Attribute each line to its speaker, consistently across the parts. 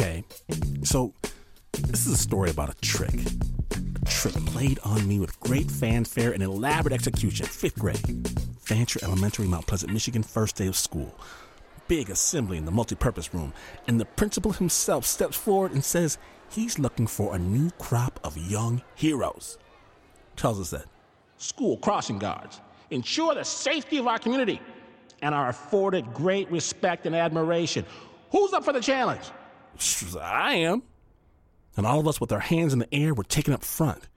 Speaker 1: Okay, so this is a story about a trick. A trick played on me with great fanfare and elaborate execution. Fifth grade, Fancher Elementary, Mount Pleasant, Michigan, first day of school. Big assembly in the multipurpose room, and the principal himself steps forward and says he's looking for a new crop of young heroes. Tells us that school crossing guards ensure the safety of our community and are afforded great respect and admiration. Who's up for the challenge? I am. And all of us with our hands in the air were taken up front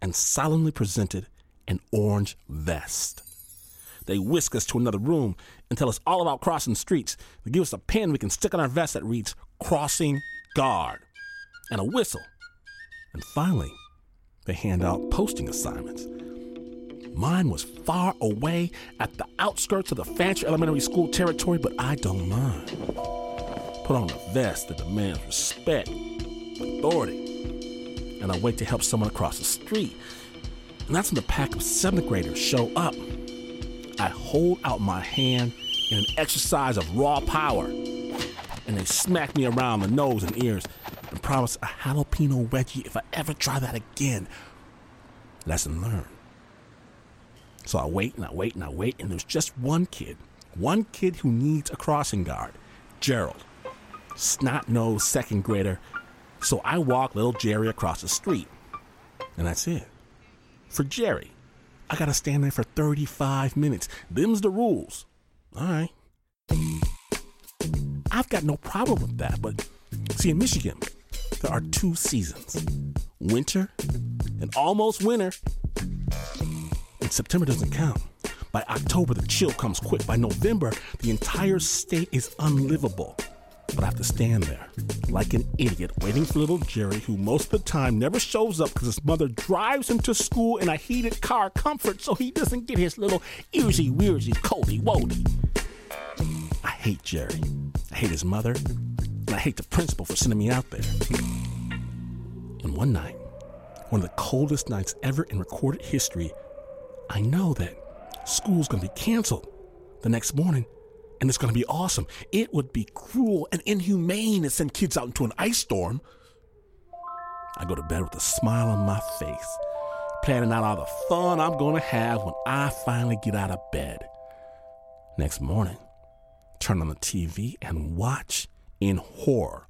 Speaker 1: and solemnly presented an orange vest. They whisk us to another room and tell us all about crossing streets. They give us a pen we can stick on our vest that reads Crossing Guard and a whistle. And finally, they hand out posting assignments. Mine was far away at the outskirts of the Fancher Elementary School territory, but I don't mind. Put on a vest that demands respect, authority, and I wait to help someone across the street. And that's when the pack of seventh graders show up. I hold out my hand in an exercise of raw power, and they smack me around the nose and ears and promise a jalapeno wedgie if I ever try that again. Lesson learned. So I wait and I wait and I wait, and there's just one kid, one kid who needs a crossing guard Gerald. Snot nosed second grader. So I walk little Jerry across the street. And that's it. For Jerry, I gotta stand there for 35 minutes. Them's the rules. All right. I've got no problem with that, but see, in Michigan, there are two seasons winter and almost winter. And September doesn't count. By October, the chill comes quick. By November, the entire state is unlivable. But I have to stand there like an idiot waiting for little Jerry, who most of the time never shows up because his mother drives him to school in a heated car comfort so he doesn't get his little earsy wearsy coldy woody. I hate Jerry. I hate his mother. And I hate the principal for sending me out there. And one night, one of the coldest nights ever in recorded history, I know that school's gonna be canceled the next morning and it's gonna be awesome. It would be cruel and inhumane to send kids out into an ice storm. I go to bed with a smile on my face, planning out all the fun I'm gonna have when I finally get out of bed. Next morning, turn on the TV and watch in horror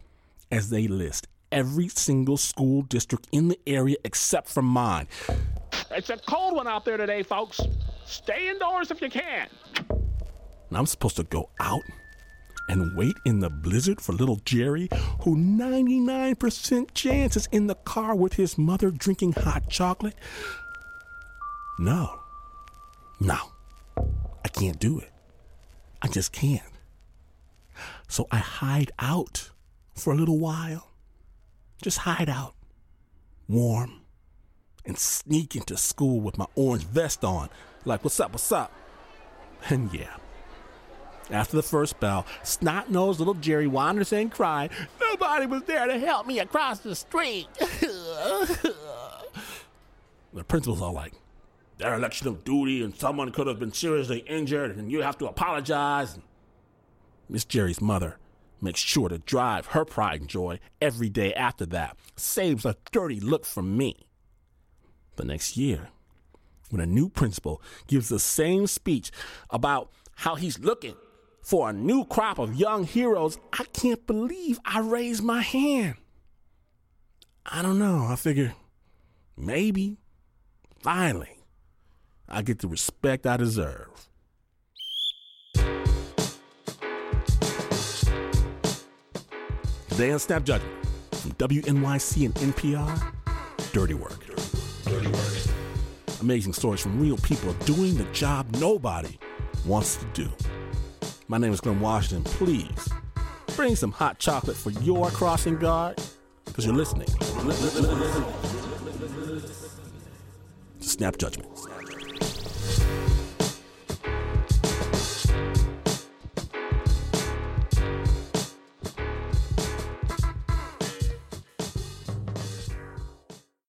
Speaker 1: as they list every single school district in the area except for mine. It's a cold one out there today, folks. Stay indoors if you can. And I'm supposed to go out and wait in the blizzard for little Jerry, who 99% chance is in the car with his mother drinking hot chocolate? No. No. I can't do it. I just can't. So I hide out for a little while. Just hide out. Warm. And sneak into school with my orange vest on. Like, what's up, what's up? And yeah. After the first bell, snot nosed little Jerry wanders in crying, Nobody was there to help me across the street. the principal's all like, Dereliction of duty, and someone could have been seriously injured, and you have to apologize. Miss Jerry's mother makes sure to drive her pride and joy every day after that, saves a dirty look from me. The next year, when a new principal gives the same speech about how he's looking for a new crop of young heroes, I can't believe I raised my hand. I don't know. I figure maybe, finally, I get the respect I deserve. Today on Snap Judgment from WNYC and NPR, Dirty Work. Dirty Work. Amazing stories from real people doing the job nobody wants to do. My name is Glynn Washington. Please bring some hot chocolate for your crossing guard because you're listening. Snap Judgment.